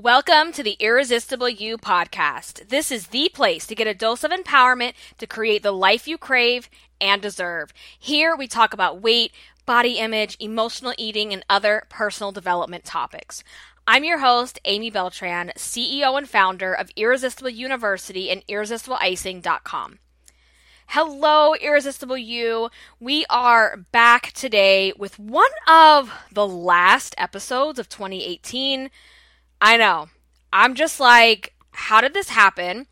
Welcome to the Irresistible You podcast. This is the place to get a dose of empowerment to create the life you crave and deserve. Here we talk about weight, body image, emotional eating, and other personal development topics. I'm your host, Amy Beltran, CEO and founder of Irresistible University and IrresistibleIcing.com. Hello, Irresistible You. We are back today with one of the last episodes of 2018. I know. I'm just like, how did this happen?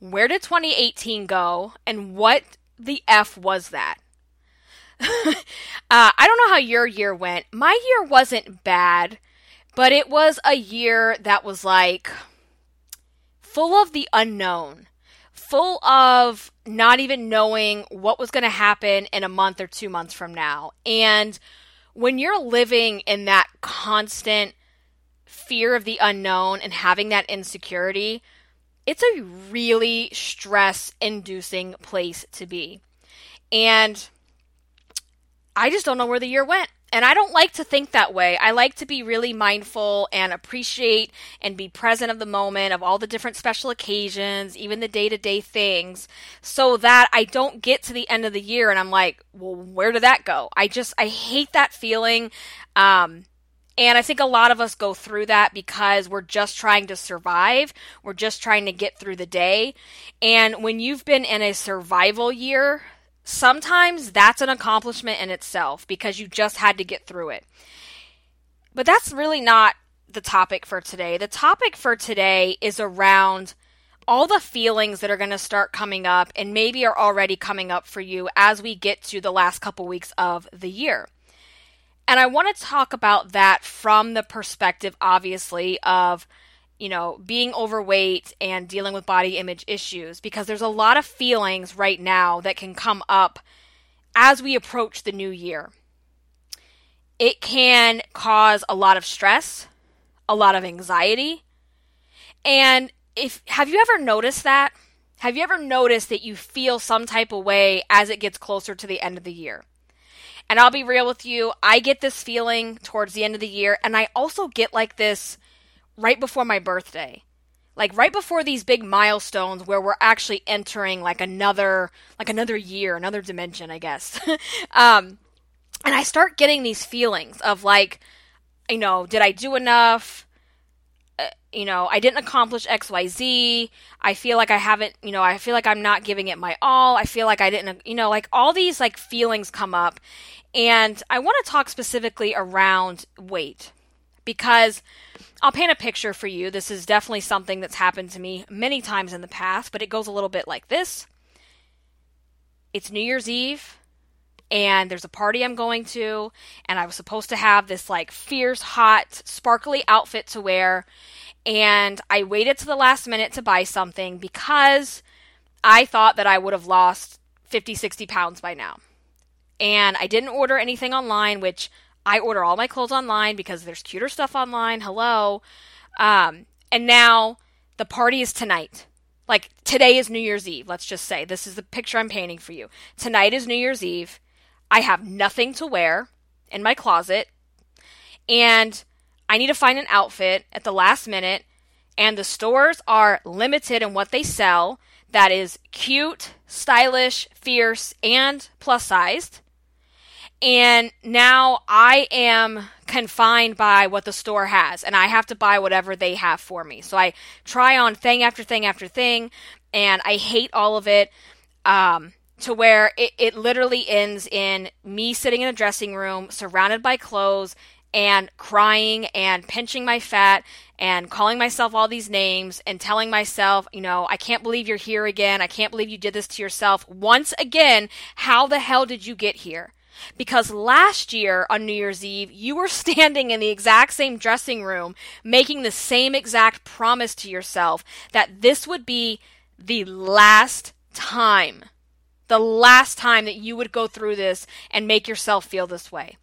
Where did 2018 go? And what the F was that? uh, I don't know how your year went. My year wasn't bad, but it was a year that was like full of the unknown, full of not even knowing what was going to happen in a month or two months from now. And when you're living in that constant fear of the unknown and having that insecurity, it's a really stress inducing place to be. And I just don't know where the year went. And I don't like to think that way. I like to be really mindful and appreciate and be present of the moment, of all the different special occasions, even the day to day things, so that I don't get to the end of the year and I'm like, well, where did that go? I just, I hate that feeling. Um, and I think a lot of us go through that because we're just trying to survive. We're just trying to get through the day. And when you've been in a survival year, sometimes that's an accomplishment in itself because you just had to get through it. But that's really not the topic for today. The topic for today is around all the feelings that are going to start coming up and maybe are already coming up for you as we get to the last couple weeks of the year. And I want to talk about that from the perspective, obviously, of, you know, being overweight and dealing with body image issues, because there's a lot of feelings right now that can come up as we approach the new year. It can cause a lot of stress, a lot of anxiety. And if have you ever noticed that? Have you ever noticed that you feel some type of way as it gets closer to the end of the year? And I'll be real with you, I get this feeling towards the end of the year, and I also get like this right before my birthday. Like right before these big milestones where we're actually entering like another like another year, another dimension, I guess. um and I start getting these feelings of like you know, did I do enough? Uh, you know, I didn't accomplish XYZ. I feel like I haven't, you know, I feel like I'm not giving it my all. I feel like I didn't, you know, like all these like feelings come up. And I want to talk specifically around weight because I'll paint a picture for you. This is definitely something that's happened to me many times in the past, but it goes a little bit like this. It's New Year's Eve and there's a party I'm going to, and I was supposed to have this like fierce, hot, sparkly outfit to wear. And I waited to the last minute to buy something because I thought that I would have lost 50, 60 pounds by now and I didn't order anything online, which I order all my clothes online because there's cuter stuff online. Hello. Um, and now the party is tonight. Like today is New Year's Eve. Let's just say this is the picture I'm painting for you. Tonight is New Year's Eve. I have nothing to wear in my closet, and I need to find an outfit at the last minute. And the stores are limited in what they sell that is cute, stylish, fierce, and plus sized. And now I am confined by what the store has, and I have to buy whatever they have for me. So I try on thing after thing after thing, and I hate all of it. Um, to where it, it literally ends in me sitting in a dressing room surrounded by clothes and crying and pinching my fat and calling myself all these names and telling myself, you know, I can't believe you're here again. I can't believe you did this to yourself. Once again, how the hell did you get here? Because last year on New Year's Eve, you were standing in the exact same dressing room, making the same exact promise to yourself that this would be the last time, the last time that you would go through this and make yourself feel this way.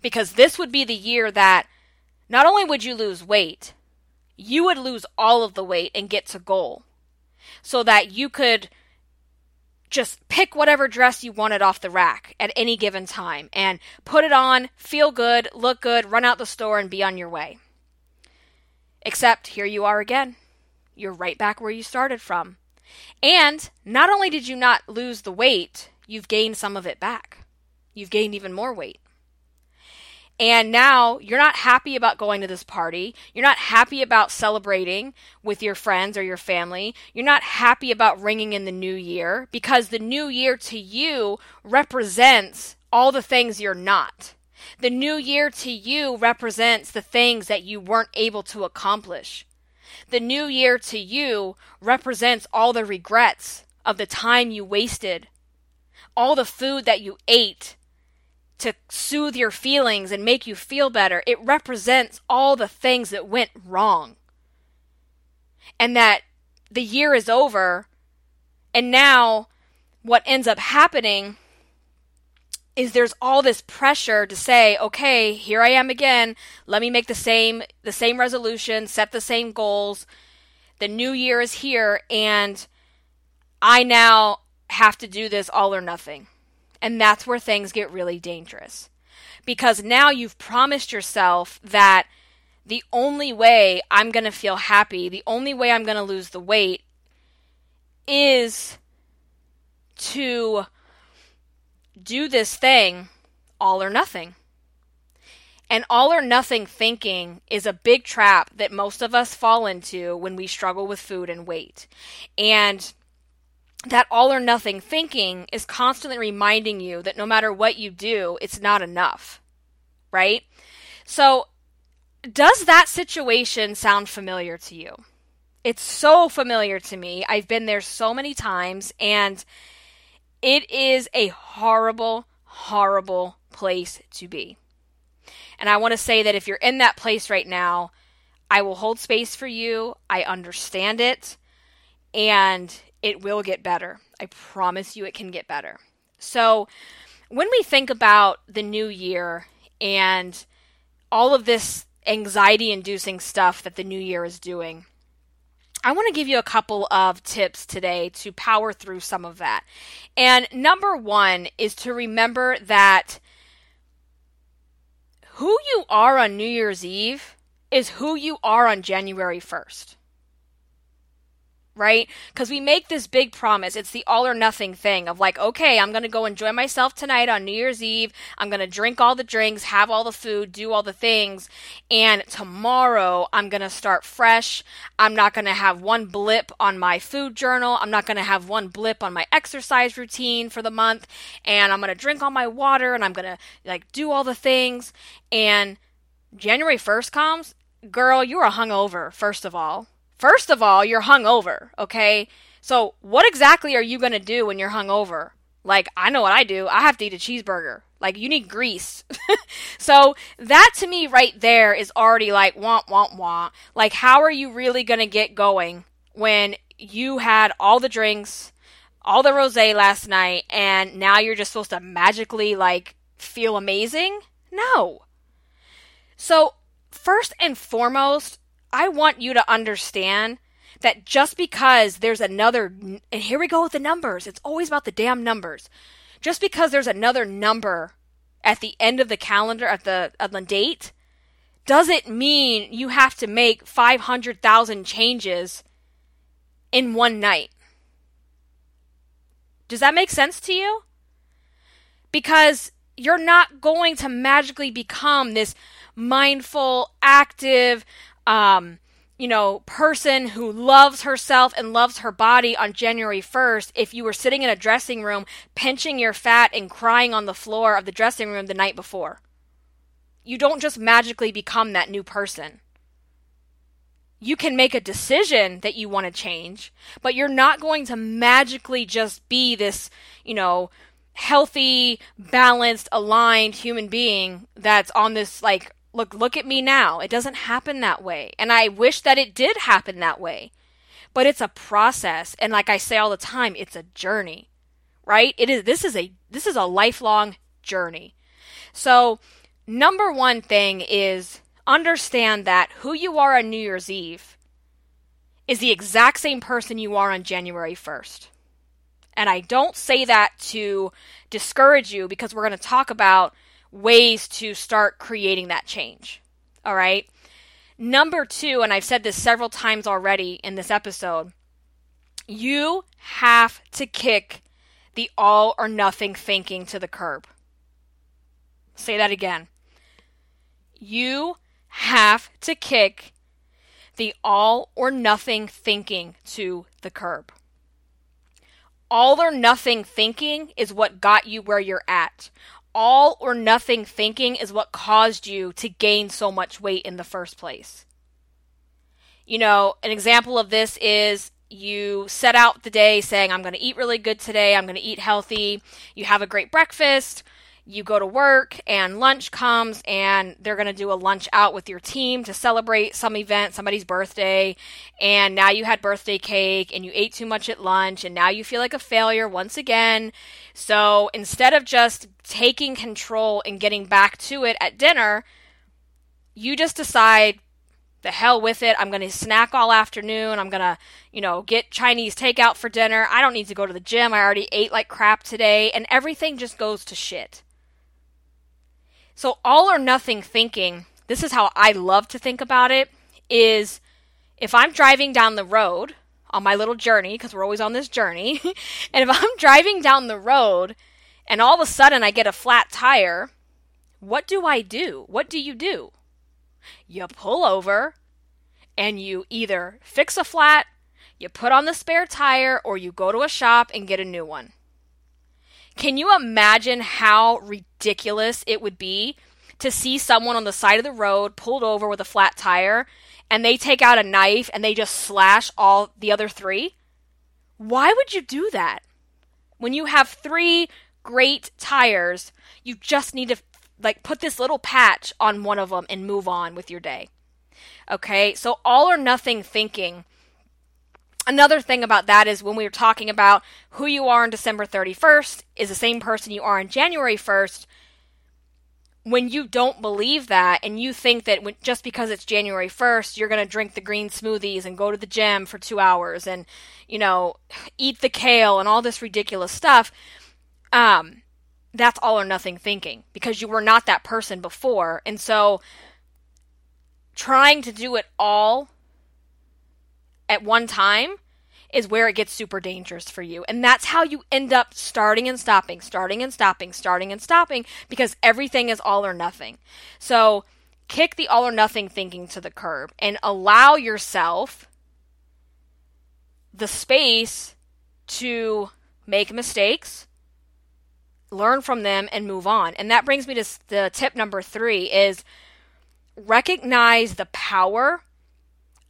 Because this would be the year that not only would you lose weight, you would lose all of the weight and get to goal so that you could just pick whatever dress you wanted off the rack at any given time and put it on, feel good, look good, run out the store, and be on your way. Except here you are again. You're right back where you started from. And not only did you not lose the weight, you've gained some of it back. You've gained even more weight. And now you're not happy about going to this party. You're not happy about celebrating with your friends or your family. You're not happy about ringing in the new year because the new year to you represents all the things you're not. The new year to you represents the things that you weren't able to accomplish. The new year to you represents all the regrets of the time you wasted, all the food that you ate to soothe your feelings and make you feel better. It represents all the things that went wrong. And that the year is over, and now what ends up happening is there's all this pressure to say, okay, here I am again. Let me make the same the same resolution, set the same goals. The new year is here and I now have to do this all or nothing. And that's where things get really dangerous. Because now you've promised yourself that the only way I'm going to feel happy, the only way I'm going to lose the weight is to do this thing all or nothing. And all or nothing thinking is a big trap that most of us fall into when we struggle with food and weight. And that all or nothing thinking is constantly reminding you that no matter what you do, it's not enough. Right? So, does that situation sound familiar to you? It's so familiar to me. I've been there so many times, and it is a horrible, horrible place to be. And I want to say that if you're in that place right now, I will hold space for you. I understand it. And it will get better. I promise you it can get better. So, when we think about the new year and all of this anxiety inducing stuff that the new year is doing, I want to give you a couple of tips today to power through some of that. And number one is to remember that who you are on New Year's Eve is who you are on January 1st right? Because we make this big promise. It's the all or nothing thing of like, okay, I'm going to go enjoy myself tonight on New Year's Eve. I'm going to drink all the drinks, have all the food, do all the things. And tomorrow I'm going to start fresh. I'm not going to have one blip on my food journal. I'm not going to have one blip on my exercise routine for the month. And I'm going to drink all my water and I'm going to like do all the things. And January 1st comes, girl, you are hungover, first of all First of all, you're hungover, okay? So, what exactly are you going to do when you're hungover? Like, I know what I do. I have to eat a cheeseburger. Like, you need grease. so, that to me right there is already like, womp, womp, womp. Like, how are you really going to get going when you had all the drinks, all the rose last night, and now you're just supposed to magically, like, feel amazing? No. So, first and foremost, I want you to understand that just because there's another, and here we go with the numbers, it's always about the damn numbers. Just because there's another number at the end of the calendar, at the, at the date, doesn't mean you have to make 500,000 changes in one night. Does that make sense to you? Because you're not going to magically become this mindful, active, um, you know, person who loves herself and loves her body on January 1st if you were sitting in a dressing room pinching your fat and crying on the floor of the dressing room the night before. You don't just magically become that new person. You can make a decision that you want to change, but you're not going to magically just be this, you know, healthy, balanced, aligned human being that's on this like look look at me now. It doesn't happen that way. And i wish that it did happen that way. But it's a process. And like i say all the time it's a journey right? It is this is a this is a lifelong journey. So number one thing is understand that who you are on new year's eve is the exact same person you are on january 1st and i don't say that to discourage you because we're going to talk about ways to start creating that change. All right. Number two, and I've said this several times already in this episode, you have to kick the all or nothing thinking to the curb. Say that again. You have to kick the all or nothing thinking to the curb. All or nothing thinking is what got you where you're at. All or nothing thinking is what caused you to gain so much weight in the first place. You know, an example of this is you set out the day saying, I'm going to eat really good today, I'm going to eat healthy. You have a great breakfast, you go to work and lunch comes and they're going to do a lunch out with your team to celebrate some event, somebody's birthday, and now you had birthday cake and you ate too much at lunch and now you feel like a failure once again. So instead of just taking control and getting back to it at dinner, you just decide the hell with it. I'm going to snack all afternoon. I'm going to, you know, get Chinese takeout for dinner. I don't need to go to the gym. I already ate like crap today and everything just goes to shit. So, all or nothing thinking, this is how I love to think about it, is if I'm driving down the road on my little journey, because we're always on this journey, and if I'm driving down the road and all of a sudden I get a flat tire, what do I do? What do you do? You pull over and you either fix a flat, you put on the spare tire, or you go to a shop and get a new one. Can you imagine how ridiculous it would be to see someone on the side of the road pulled over with a flat tire and they take out a knife and they just slash all the other three? Why would you do that? When you have three great tires, you just need to like put this little patch on one of them and move on with your day. Okay? So all or nothing thinking Another thing about that is when we were talking about who you are on December 31st is the same person you are on January 1st. When you don't believe that and you think that when, just because it's January 1st, you're going to drink the green smoothies and go to the gym for two hours and, you know, eat the kale and all this ridiculous stuff, um, that's all or nothing thinking because you were not that person before. And so trying to do it all at one time is where it gets super dangerous for you. And that's how you end up starting and stopping, starting and stopping, starting and stopping because everything is all or nothing. So kick the all or nothing thinking to the curb and allow yourself the space to make mistakes, learn from them and move on. And that brings me to the tip number 3 is recognize the power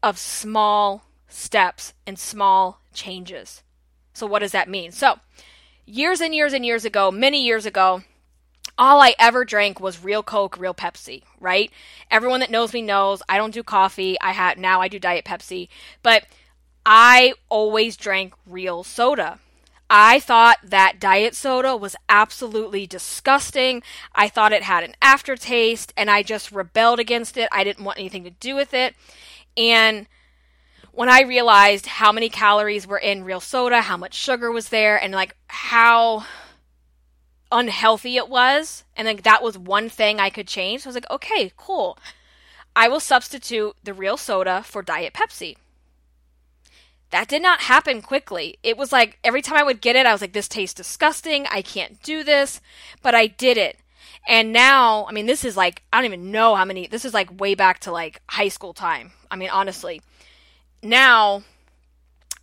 of small steps and small changes. So, what does that mean? So, years and years and years ago, many years ago, all I ever drank was real Coke, real Pepsi, right? Everyone that knows me knows I don't do coffee. I had now I do diet Pepsi, but I always drank real soda. I thought that diet soda was absolutely disgusting. I thought it had an aftertaste and I just rebelled against it. I didn't want anything to do with it. And when I realized how many calories were in real soda, how much sugar was there, and like how unhealthy it was, and like that was one thing I could change. So I was like, okay, cool. I will substitute the real soda for Diet Pepsi. That did not happen quickly. It was like every time I would get it, I was like, this tastes disgusting. I can't do this. But I did it. And now, I mean, this is like, I don't even know how many, this is like way back to like high school time. I mean, honestly now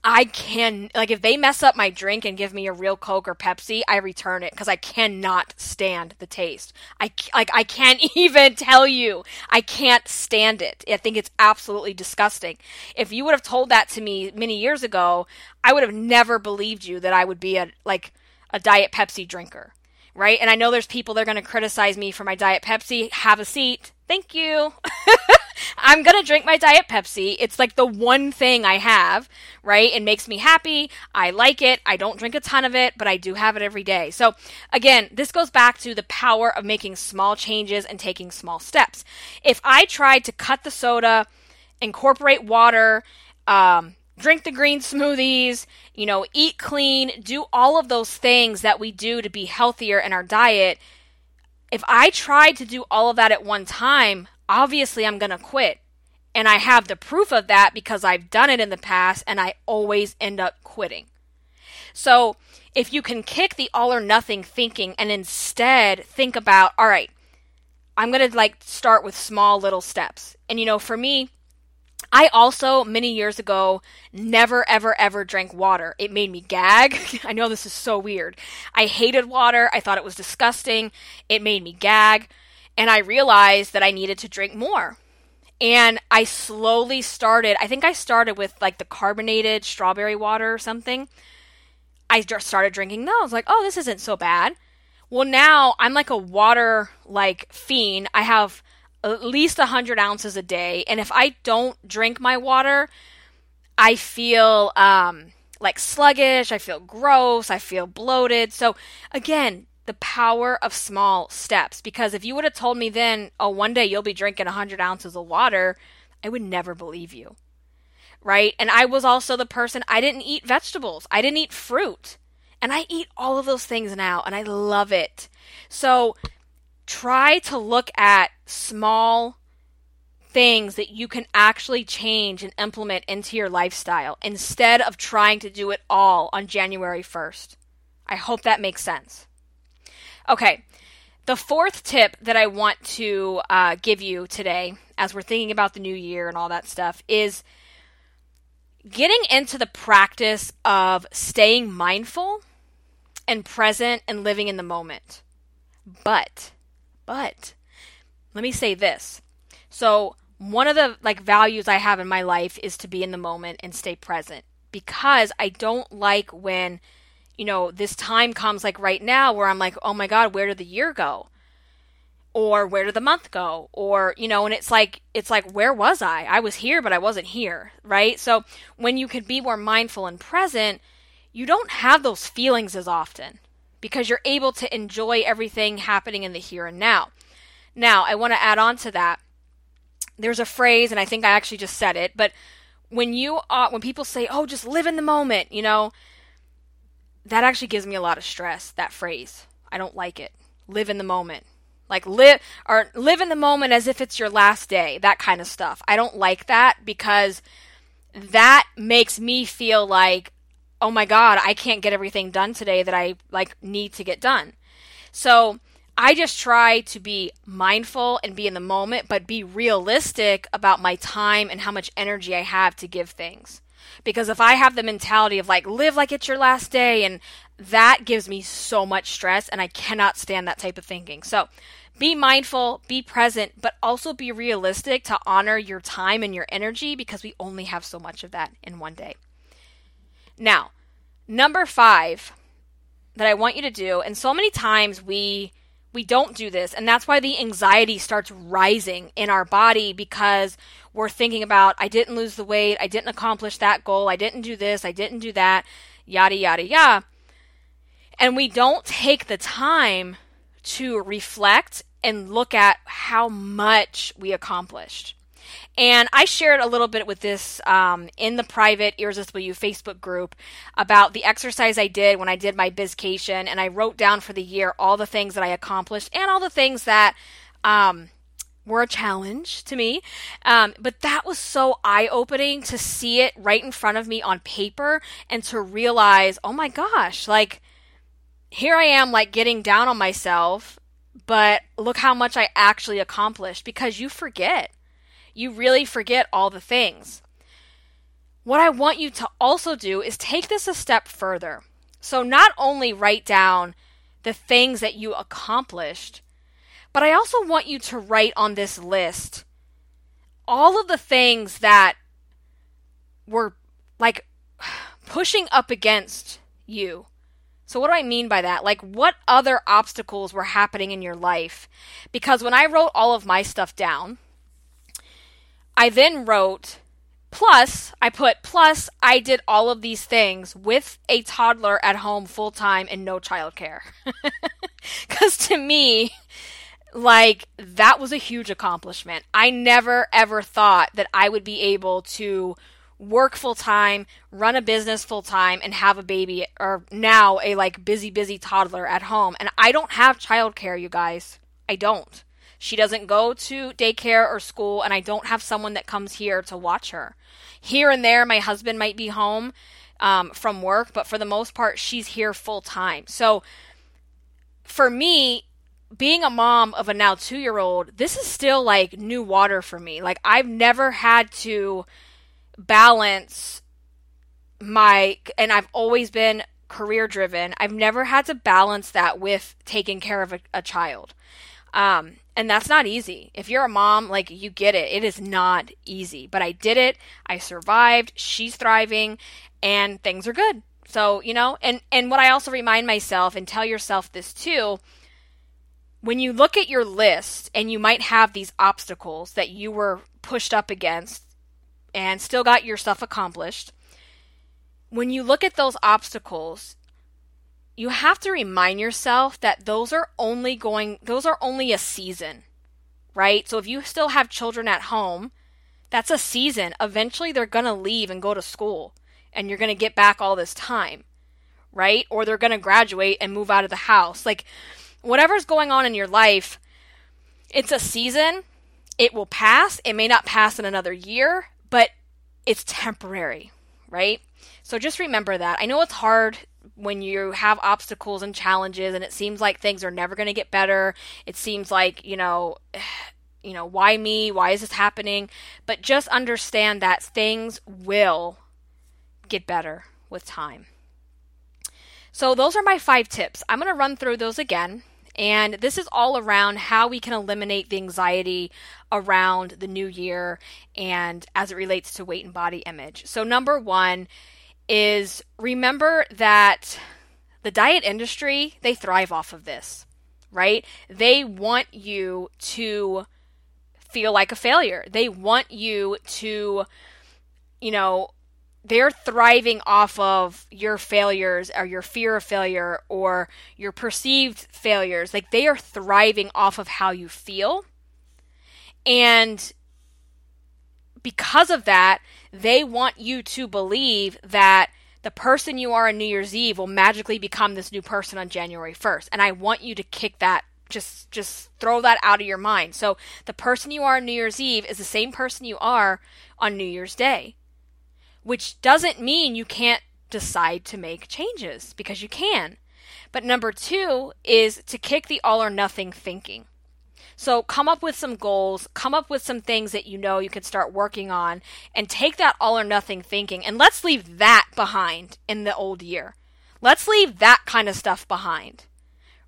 I can like if they mess up my drink and give me a real Coke or Pepsi, I return it because I cannot stand the taste. I like I can't even tell you. I can't stand it. I think it's absolutely disgusting. If you would have told that to me many years ago, I would have never believed you that I would be a like a diet Pepsi drinker. Right? And I know there's people that are going to criticize me for my diet Pepsi. Have a seat. Thank you. I'm gonna drink my Diet Pepsi. It's like the one thing I have, right? It makes me happy. I like it. I don't drink a ton of it, but I do have it every day. So, again, this goes back to the power of making small changes and taking small steps. If I tried to cut the soda, incorporate water, um, drink the green smoothies, you know, eat clean, do all of those things that we do to be healthier in our diet. If I tried to do all of that at one time, obviously I'm going to quit. And I have the proof of that because I've done it in the past and I always end up quitting. So if you can kick the all or nothing thinking and instead think about, all right, I'm going to like start with small little steps. And you know, for me, I also, many years ago, never, ever, ever drank water. It made me gag. I know this is so weird. I hated water. I thought it was disgusting. It made me gag. And I realized that I needed to drink more. And I slowly started, I think I started with like the carbonated strawberry water or something. I just started drinking those. Like, oh, this isn't so bad. Well, now I'm like a water like fiend. I have at least 100 ounces a day. And if I don't drink my water, I feel um, like sluggish. I feel gross. I feel bloated. So, again, the power of small steps. Because if you would have told me then, oh, one day you'll be drinking 100 ounces of water, I would never believe you. Right? And I was also the person, I didn't eat vegetables, I didn't eat fruit. And I eat all of those things now, and I love it. So, try to look at small things that you can actually change and implement into your lifestyle instead of trying to do it all on January 1st. I hope that makes sense. Okay, the fourth tip that I want to uh, give you today, as we're thinking about the new year and all that stuff, is getting into the practice of staying mindful and present and living in the moment. But but let me say this. So, one of the like values I have in my life is to be in the moment and stay present because I don't like when you know this time comes like right now where I'm like, "Oh my god, where did the year go?" Or where did the month go? Or, you know, and it's like it's like where was I? I was here but I wasn't here, right? So, when you can be more mindful and present, you don't have those feelings as often because you're able to enjoy everything happening in the here and now. Now, I want to add on to that. There's a phrase, and I think I actually just said it, but when you are, when people say, "Oh, just live in the moment," you know, that actually gives me a lot of stress. That phrase, I don't like it. Live in the moment, like live or live in the moment as if it's your last day. That kind of stuff. I don't like that because that makes me feel like oh my god, I can't get everything done today that I like need to get done. So, I just try to be mindful and be in the moment, but be realistic about my time and how much energy I have to give things. Because if I have the mentality of like, live like it's your last day, and that gives me so much stress, and I cannot stand that type of thinking. So, be mindful, be present, but also be realistic to honor your time and your energy because we only have so much of that in one day. Now, number five that I want you to do, and so many times we we don't do this, and that's why the anxiety starts rising in our body because we're thinking about I didn't lose the weight, I didn't accomplish that goal, I didn't do this, I didn't do that, yada yada yada. And we don't take the time to reflect and look at how much we accomplished. And I shared a little bit with this um, in the private Irresistible You Facebook group about the exercise I did when I did my bizcation, and I wrote down for the year all the things that I accomplished and all the things that um, were a challenge to me. Um, but that was so eye opening to see it right in front of me on paper and to realize, oh my gosh, like here I am, like getting down on myself, but look how much I actually accomplished because you forget you really forget all the things. What I want you to also do is take this a step further. So, not only write down the things that you accomplished, but I also want you to write on this list all of the things that were like pushing up against you. So, what do I mean by that? Like, what other obstacles were happening in your life? Because when I wrote all of my stuff down, I then wrote, plus, I put, plus, I did all of these things with a toddler at home full time and no childcare. Because to me, like, that was a huge accomplishment. I never ever thought that I would be able to work full time, run a business full time, and have a baby, or now a like busy, busy toddler at home. And I don't have childcare, you guys. I don't. She doesn't go to daycare or school, and I don't have someone that comes here to watch her. Here and there, my husband might be home um, from work, but for the most part, she's here full time. So for me, being a mom of a now two year old, this is still like new water for me. Like, I've never had to balance my, and I've always been career driven. I've never had to balance that with taking care of a, a child. Um, and that's not easy. If you're a mom, like you get it. It is not easy. But I did it. I survived. She's thriving and things are good. So, you know, and and what I also remind myself and tell yourself this too, when you look at your list and you might have these obstacles that you were pushed up against and still got your stuff accomplished, when you look at those obstacles, you have to remind yourself that those are only going those are only a season. Right? So if you still have children at home, that's a season. Eventually they're going to leave and go to school and you're going to get back all this time. Right? Or they're going to graduate and move out of the house. Like whatever's going on in your life, it's a season. It will pass. It may not pass in another year, but it's temporary, right? So just remember that. I know it's hard when you have obstacles and challenges and it seems like things are never going to get better. It seems like, you know, you know, why me? Why is this happening? But just understand that things will get better with time. So those are my 5 tips. I'm going to run through those again. And this is all around how we can eliminate the anxiety around the new year and as it relates to weight and body image. So, number one is remember that the diet industry, they thrive off of this, right? They want you to feel like a failure. They want you to, you know, they're thriving off of your failures or your fear of failure or your perceived failures. Like they are thriving off of how you feel. And because of that, they want you to believe that the person you are on New Year's Eve will magically become this new person on January 1st. And I want you to kick that just just throw that out of your mind. So the person you are on New Year's Eve is the same person you are on New Year's Day. Which doesn't mean you can't decide to make changes because you can. But number 2 is to kick the all or nothing thinking. So come up with some goals, come up with some things that you know you can start working on, and take that all or nothing thinking. And let's leave that behind in the old year. Let's leave that kind of stuff behind,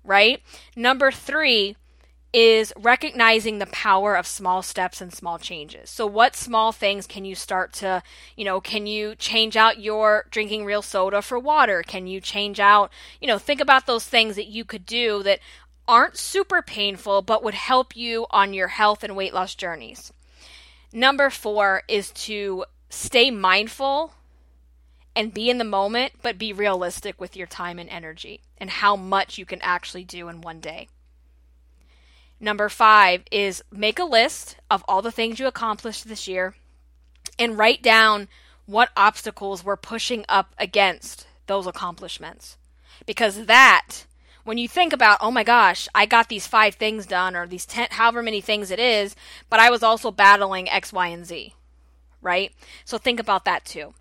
right? Number three is recognizing the power of small steps and small changes. So what small things can you start to, you know, can you change out your drinking real soda for water? Can you change out, you know, think about those things that you could do that aren't super painful but would help you on your health and weight loss journeys. Number four is to stay mindful and be in the moment, but be realistic with your time and energy and how much you can actually do in one day. Number five is make a list of all the things you accomplished this year and write down what obstacles we're pushing up against those accomplishments. Because that when you think about, oh my gosh, I got these five things done or these 10, however many things it is, but I was also battling X, Y, and Z, right? So think about that too.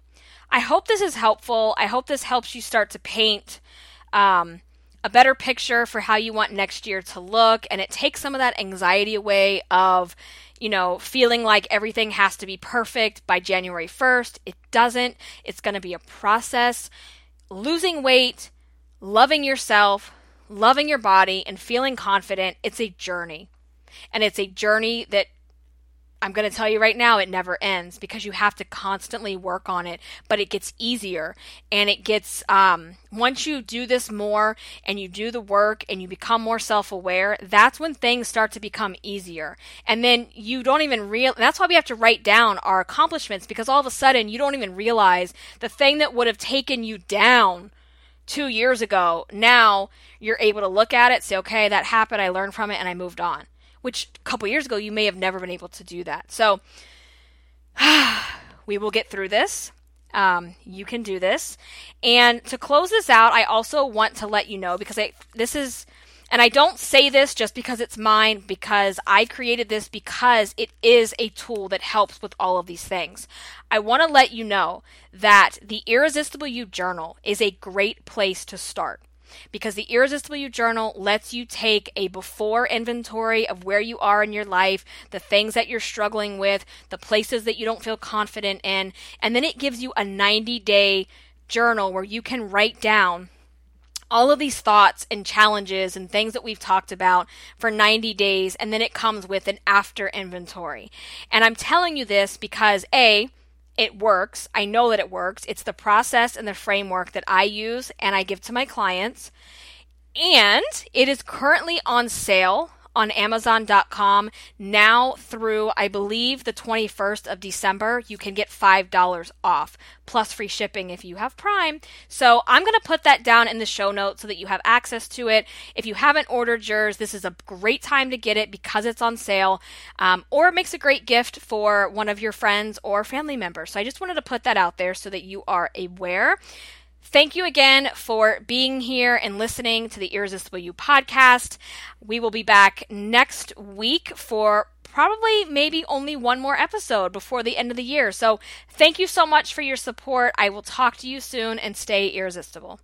I hope this is helpful. I hope this helps you start to paint um, a better picture for how you want next year to look, and it takes some of that anxiety away of, you know, feeling like everything has to be perfect by January 1st. It doesn't. It's going to be a process. Losing weight, loving yourself, loving your body and feeling confident, it's a journey. And it's a journey that I'm going to tell you right now, it never ends because you have to constantly work on it, but it gets easier. And it gets, um, once you do this more and you do the work and you become more self aware, that's when things start to become easier. And then you don't even real, that's why we have to write down our accomplishments because all of a sudden you don't even realize the thing that would have taken you down two years ago, now you're able to look at it, say, okay, that happened, I learned from it, and I moved on. Which a couple years ago, you may have never been able to do that. So we will get through this. Um, you can do this. And to close this out, I also want to let you know because I, this is And I don't say this just because it's mine, because I created this because it is a tool that helps with all of these things. I want to let you know that the Irresistible You Journal is a great place to start because the Irresistible You Journal lets you take a before inventory of where you are in your life, the things that you're struggling with, the places that you don't feel confident in, and then it gives you a 90 day journal where you can write down all of these thoughts and challenges and things that we've talked about for 90 days, and then it comes with an after inventory. And I'm telling you this because A, it works. I know that it works. It's the process and the framework that I use and I give to my clients. And it is currently on sale on Amazon.com now through, I believe, the 21st of December. You can get $5 off plus free shipping if you have Prime. So I'm going to put that down in the show notes so that you have access to it. If you haven't ordered yours, this is a great time to get it because it's on sale, um, or it makes a great gift for one of your friends or family members. So I just wanted to put that out there so that you are aware. Thank you again for being here and listening to the Irresistible You podcast. We will be back next week for probably maybe only one more episode before the end of the year. So thank you so much for your support. I will talk to you soon and stay irresistible.